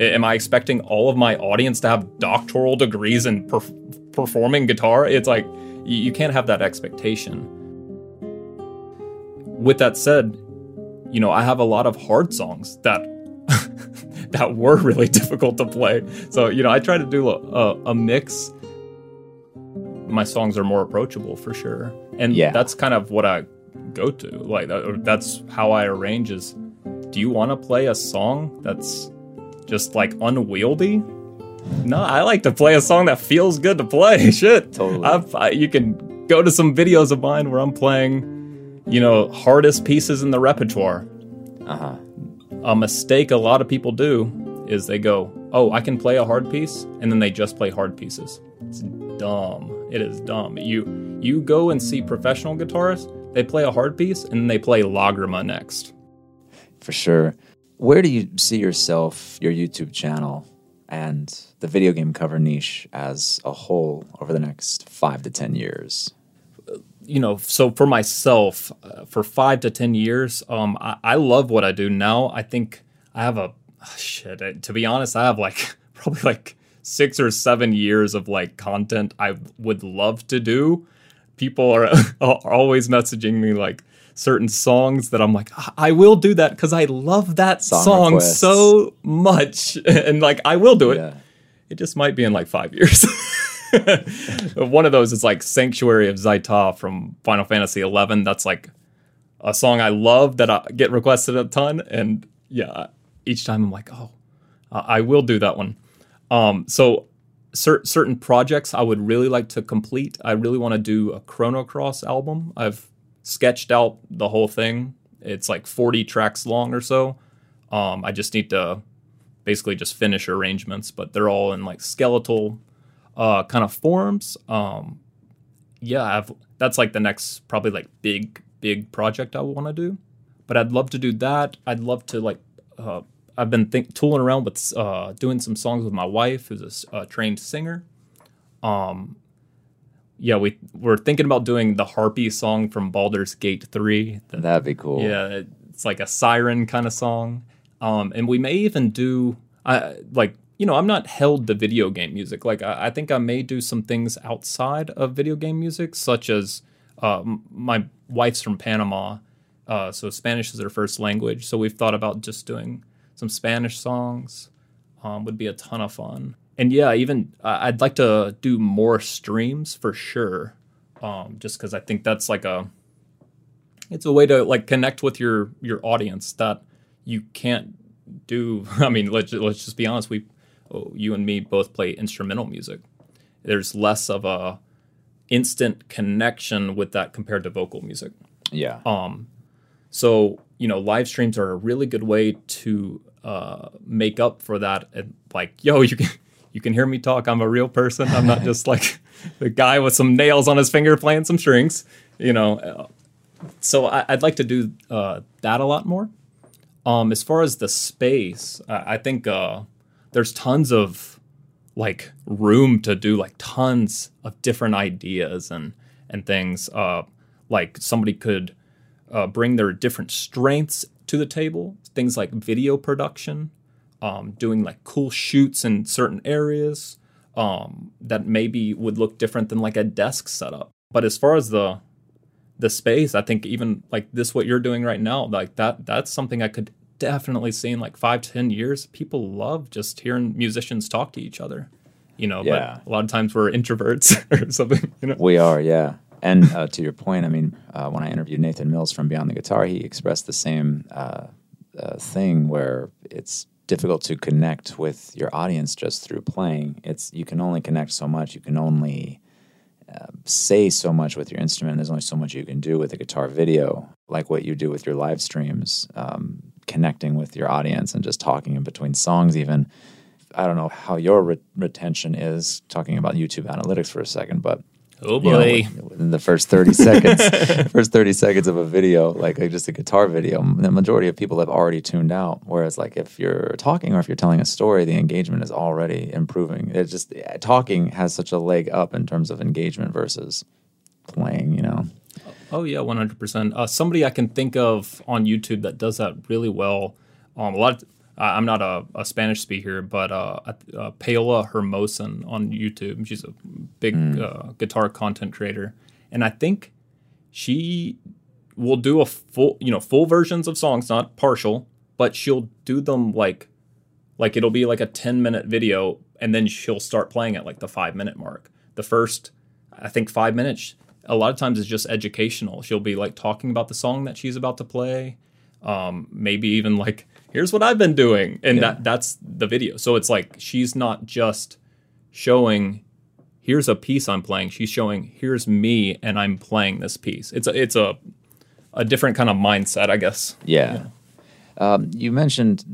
Am I expecting all of my audience to have doctoral degrees in perf- performing guitar? It's like you, you can't have that expectation. With that said, you know, I have a lot of hard songs that *laughs* that were really *laughs* difficult to play. So, you know, I try to do a, a, a mix. My songs are more approachable for sure. And Yeah. that's kind of what I go to. Like that, that's how I arrange is do you want to play a song that's just like unwieldy? No, I like to play a song that feels good to play. *laughs* Shit. Totally. I've, I, you can go to some videos of mine where I'm playing, you know, hardest pieces in the repertoire Uh huh. a mistake a lot of people do is they go, "Oh, I can play a hard piece," and then they just play hard pieces. It's dumb. It is dumb. You you go and see professional guitarists, they play a hard piece and then they play Lagrima next. For sure. Where do you see yourself, your YouTube channel, and the video game cover niche as a whole over the next five to 10 years? you know, so for myself, uh, for five to ten years, um, I, I love what I do now. I think I have a shit. uh, To be honest, I have like *laughs* probably like six or seven years of like content I would love to do. People are, *laughs* are always messaging me like certain songs that I'm like, "I- will do that because I love that Song song, so much, *laughs* and like I will do it. Yeah. It just might be in like five years. *laughs* One of those is like Sanctuary of Zi'Tah from Final Fantasy XI. That's like a song I love that I get requested a ton. And yeah, each time I'm like, oh, I I will do that one. Um, so cer- certain projects I would really like to complete. I really want to do a Chrono Cross album. I've sketched out the whole thing. It's like 40 tracks long or so. Um, I just need to basically just finish arrangements, but they're all in like skeletal uh, kind of forms. Um, yeah, I've, that's like the next probably like big big project I want to do. But I'd love to do that. I'd love to like uh, I've been think tooling around with uh, doing some songs with my wife, who's a trained singer. Um, yeah, we we're thinking about doing the Harpy song from Baldur's Gate Three. The- That'd be cool. yeah, it's like a siren kind of song. Um, and we may even do, I like, you know, I'm not held to video game music. Like, I, I think I may do some things outside of video game music, such as uh, my wife's from Panama, uh, so Spanish is her first language. So we've thought about just doing some Spanish songs. Um, would be a ton of fun. And yeah, even I- I'd like to do more streams for sure. Um, just because I think that's like a it's a way to like connect with your your audience that you can't do *laughs* i mean let's let's just be honest we oh, you and me both play instrumental music there's less of a instant connection with that compared to vocal music Yeah. um so you know live streams are a really good way to uh make up for that and like yo you can you can hear me talk i'm a real person i'm not just like *laughs* the guy with some nails on his finger playing some strings you know so I, I'd like to do uh, that a lot more. Um, as far as the space, I, I think uh, there's tons of like room to do like tons of different ideas and and things. Uh, like somebody could uh, bring their different strengths to the table. Things like video production, um, doing like cool shoots in certain areas um, that maybe would look different than like a desk setup. But as far as the the space. I think even like this, what you're doing right now, like that, that's something I could definitely see in like five, ten years. People love just hearing musicians talk to each other, you know. Yeah. But a lot of times we're introverts *laughs* or something, you know. We are, yeah. And uh, to your point, I mean, uh, when I interviewed Nathan Mills from Beyond the Guitar, he expressed the same uh, uh, thing where it's difficult to connect with your audience just through playing. It's you can only connect so much. You can only uh, say so much with your instrument. There's only so much you can do with a guitar video, like what you do with your live streams, um, connecting with your audience and just talking in between songs. Even I don't know how your re- retention is. Talking about YouTube analytics for a second, but Oh you know, boy. within the first 30 seconds *laughs* first 30 seconds of a video like, like just a guitar video the majority of people have already tuned out whereas like if you're talking or if you're telling a story the engagement is already improving It just talking has such a leg up in terms of engagement versus playing you know Oh yeah, one hundred percent. Somebody I can think of on YouTube that does that really well. Um, a lot. Of, I'm not a, a Spanish speaker, but uh, uh, Paola Hermosín on YouTube. She's a big uh, guitar content creator, and I think she will do a full, you know, full versions of songs, not partial, but she'll do them like, like it'll be like a 10 minute video, and then she'll start playing at like the five minute mark. The first, I think, five minutes, a lot of times is just educational. She'll be like talking about the song that she's about to play, um, maybe even like, here's what I've been doing, and Yeah. that that's the video. So it's like she's not just showing here's a piece I'm playing. She's showing here's me and I'm playing this piece. It's a it's a a different kind of mindset, I guess. yeah, Um, you mentioned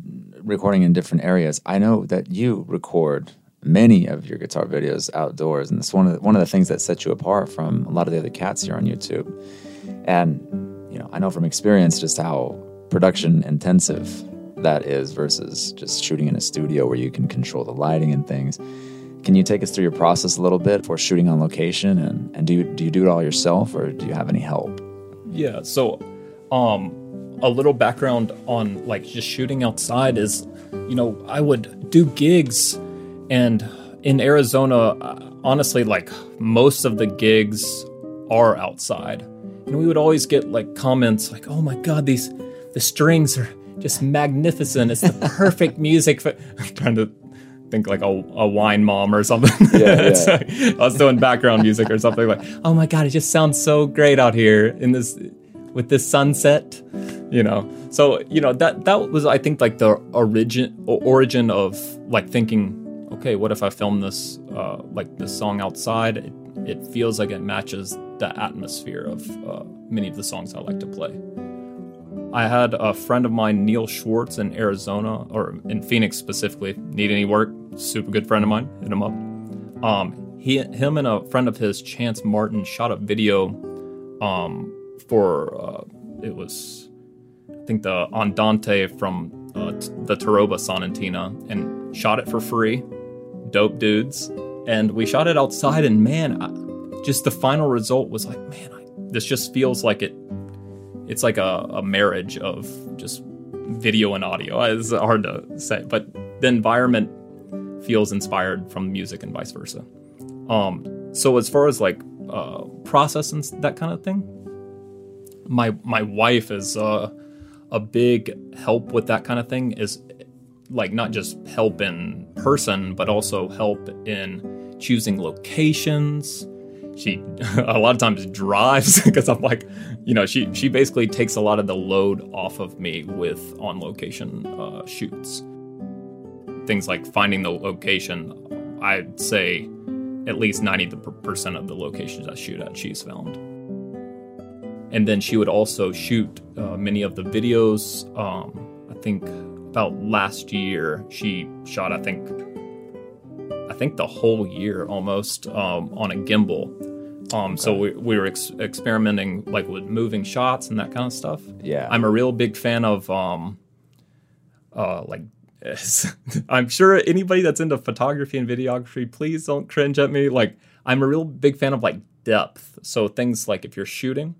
recording in different areas i know that you record many of your guitar videos outdoors and it's one of the, one of the things that sets you apart from a lot of the other cats here on youtube and you know i know from experience just how production intensive that is versus just shooting in a studio where you can control the lighting and things can you take us through your process a little bit for shooting on location and, and do, you, do you do it all yourself or do you have any help Yeah. So, um, a little background on like just shooting outside is, you know, I would do gigs, and in Arizona, uh, honestly, like most of the gigs are outside, and we would always get like comments like, "Oh my God, these the strings are just magnificent. It's the *laughs* perfect music." For... I'm trying to think like a, a wine mom or something. *laughs* Yeah, yeah. I was doing background music or something like, oh my god, it just sounds so great out here in this with this sunset, you know. So you know that that was I think like the origin origin of like thinking, okay, what if I film this uh, like this song outside? It, it feels like it matches the atmosphere of uh, many of the songs I like to play. I had a friend of mine, Neil Schwartz, in Arizona or in Phoenix specifically. Need any work? Super good friend of mine. Hit him up. Um, he, him, and a friend of his, Chance Martin, shot a video um, for uh, it was, I think the Andante from uh, t- the Torroba Sonantina, and shot it for free. Dope dudes, and we shot it outside, and man, I, just the final result was like, man, I, this just feels like it it's like a, a marriage of just video and audio. It's hard to say, but the environment feels inspired from music and vice versa. Um, so as far as like uh, process and that kind of thing, my my wife is uh, a big help with that kind of thing. Is like not just help in person, but also help in choosing locations. She *laughs* a lot of times drives *laughs* because I'm like, you know, she she basically takes a lot of the load off of me with on location uh, shoots. Things like finding the location, I'd say at least ninety percent of the locations I shoot at, she's found. And then she would also shoot uh, many of the videos. Um, I think about last year, she shot. I think I think the whole year almost um, on a gimbal. Um, So we, we were ex- experimenting like with moving shots and that kind of stuff. Yeah. I'm a real big fan of um, uh, like. *laughs* I'm sure anybody that's into photography and videography, please don't cringe at me. Like, I'm a real big fan of like depth. So things like if you're shooting,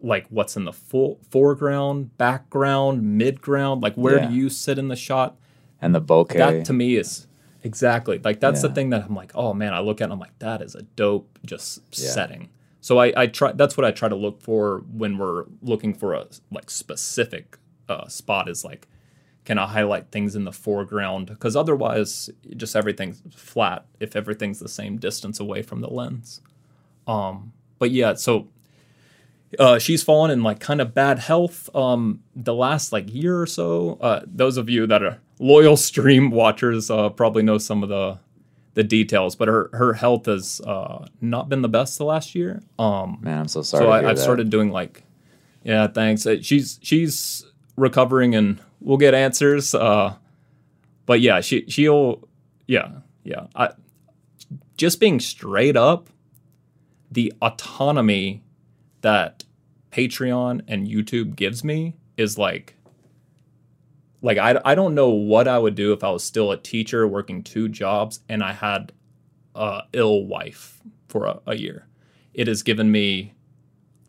like what's in the full foreground, background, midground, like where Yeah. do you sit in the shot? and the bokeh That to me is exactly like that's the thing that I'm like, oh man, I look at it, I'm like, that is a dope just Yeah. setting. so I, I try that's what I try to look for when we're looking for a like specific uh, spot is like can I highlight things in the foreground because otherwise just everything's flat if everything's the same distance away from the lens. Um, but yeah, so uh, she's fallen in like kind of bad health um, the last like year or so. Uh, those of you that are loyal stream watchers uh, probably know some of the the details, but her her health has uh, not been the best the last year. Um, Man, I'm so sorry. so I, that. started doing like, yeah, thanks. Uh, She's she's recovering and we'll get answers. Uh, but yeah, she she'll yeah yeah. I just being straight up, the autonomy that Patreon and YouTube gives me is like. Like I, I don't know what I would do if I was still a teacher working two jobs and I had a ill wife for a, a year. It has given me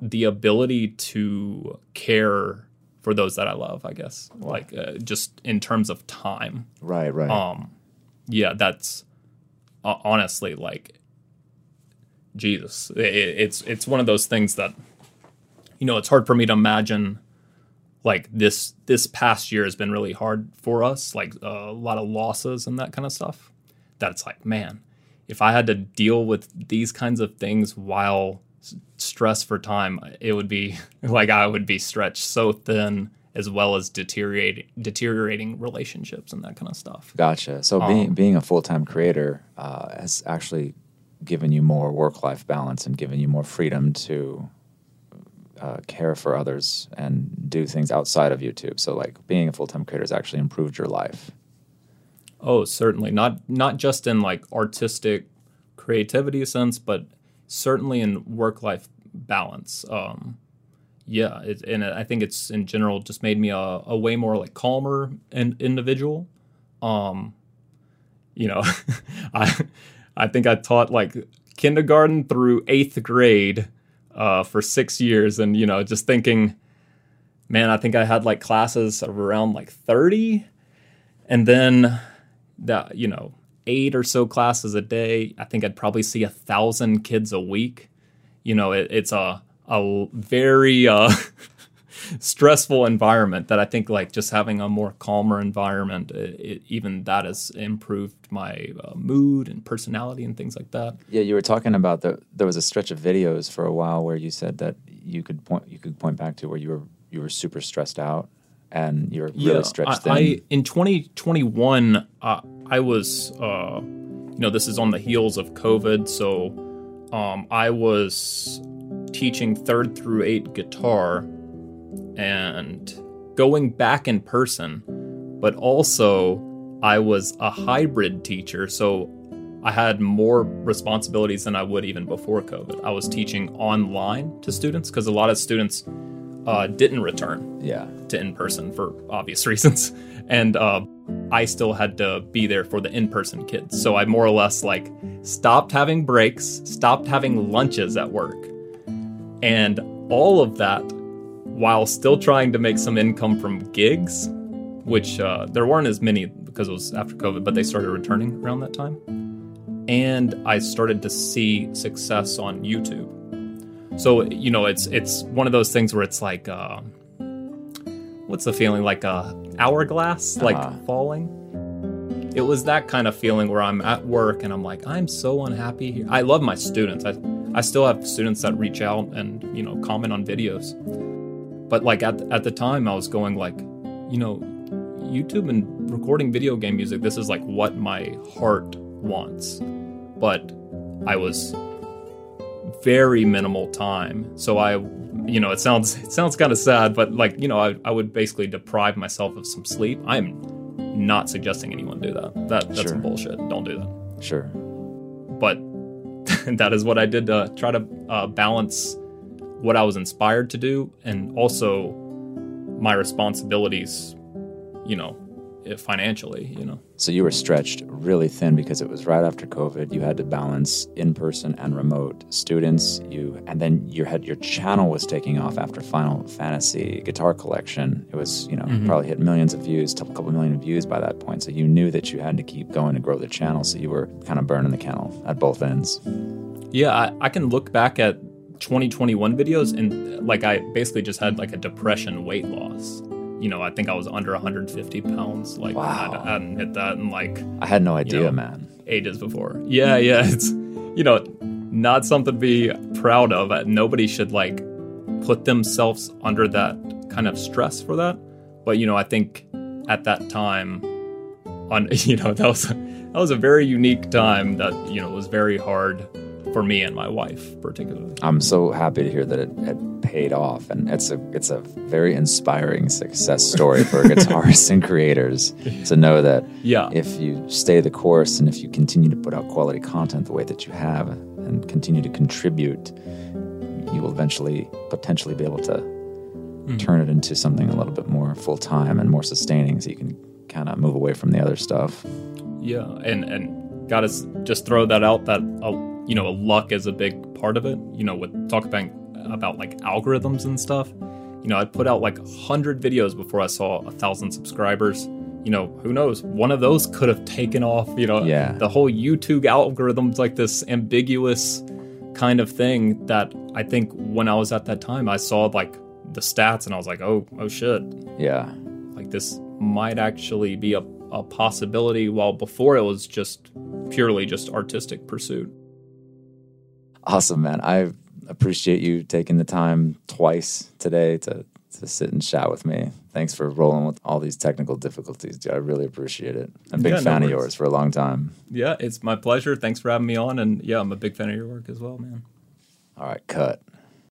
the ability to care for those that I love, I guess. Like uh, just in terms of time. Right, right. Um yeah, that's uh, honestly like Jesus. It, it's it's one of those things that you know, it's hard for me to imagine like this this past year has been really hard for us, like a lot of losses and that kind of stuff. That it's like, man, if I had to deal with these kinds of things while stressed for time, it would be *laughs* like I would be stretched so thin, as well as deteriorating deteriorating relationships and that kind of stuff. Gotcha. So Um, being being a full time creator uh, has actually given you more work life balance and given you more freedom to uh, care for others and do things outside of YouTube. So like being a full time creator has actually improved your life. Oh, certainly not not just in like artistic creativity sense, but certainly in work life balance. Um, yeah, it, and I think it's in general just made me a, a way more like calmer and individual. Um, you know, *laughs* I I think I taught like kindergarten through eighth grade uh, for six years, and you know, just thinking, man, I think I had like classes of around like thirty, and then that you know eight or so classes a day. I think I'd probably see a thousand kids a week. You know, it, it's a a very uh, *laughs* stressful environment that I think like just having a more calmer environment, it, it, even that has improved my uh, mood and personality and things like that. Yeah, you were talking about the there was a stretch of videos for a while where you said that you could point you could point back to where you were you were super stressed out and you're really stretched thin. I, I in 2021, uh, I was, uh, you know, this is on the heels of COVID, so um, I was teaching third through eight guitar and going back in person, but also I was a hybrid teacher, so I had more responsibilities than I would even before COVID. I was teaching online to students because a lot of students uh, didn't return yeah. to in person for obvious *laughs* reasons. And uh, I still had to be there for the in person kids. So I more or less like stopped having breaks, stopped having lunches at work. And all of that while still trying to make some income from gigs, which uh, there weren't as many because it was after COVID, but they started returning around that time. And I started to see success on YouTube. So you know, it's it's one of those things where it's like, uh, what's the feeling like a hourglass, like Uh-huh. falling. It was that kind of feeling where I'm at work and I'm like, I'm so unhappy here. I love my students. I I still have students that reach out and you know comment on videos. But like at at the time, I was going like, you know, YouTube and recording video game music. This is like what my heart wants. But I was very minimal time. So I, you know, it sounds it sounds kind of sad, but like you know, I, I would basically deprive myself of some sleep. I'm not suggesting anyone do that. That that's Sure. some bullshit. Don't do that. Sure. But *laughs* that is what I did to try to uh, balance what I was inspired to do and also my responsibilities. You know, eh, financially. You know. So you were stretched really thin because it was right after COVID. You had to balance in person and remote students. You and then you had your channel was taking off after Final Fantasy Guitar Collection. It was you know probably hit millions of views, a couple million views by that point. So you knew that you had to keep going to grow the channel. So you were kind of burning the candle at both ends. Yeah, I, I can look back at 2021 videos, and like I basically just had like a depression weight loss. You know, I think I was under 150 pounds. Like Wow. I hadn't hit that and like I had no idea, know, man. ages before. Yeah, yeah, *laughs* it's you know, not something to be proud of. Uh, Nobody should like put themselves under that kind of stress for that. But you know, I think at that time on *laughs* you know, that was that was a very unique time that, you know, was very hard for me and my wife particularly. I'm so happy to hear that it, it paid off, and it's a it's a very inspiring success story for *laughs* guitarists and creators to know that Yeah. if you stay the course and if you continue to put out quality content the way that you have and continue to contribute, you will eventually potentially be able to turn it into something a little bit more full time and more sustaining, so you can kind of move away from the other stuff. Yeah, and and gotta just throw that out that uh, you know luck is a big part of it. You know, with talk about about like algorithms and stuff. You know, I put out like hundred videos before I saw a thousand subscribers. You know, who knows? One of those could have taken off. You know, Yeah. the whole YouTube algorithm's like this ambiguous kind of thing that I think when I was at that time, I saw like the stats and I was like, oh, oh shit, Yeah. like this might actually be a, a possibility while before it was just purely just artistic pursuit Awesome, man. I appreciate you taking the time twice today to, to sit and chat with me. Thanks for rolling with all these technical difficulties. dude. I really appreciate it. I'm a big Yeah, no fan of yours for a long time. yeah it's my pleasure thanks for having me on and yeah i'm a big fan of your work as well man All right, cut.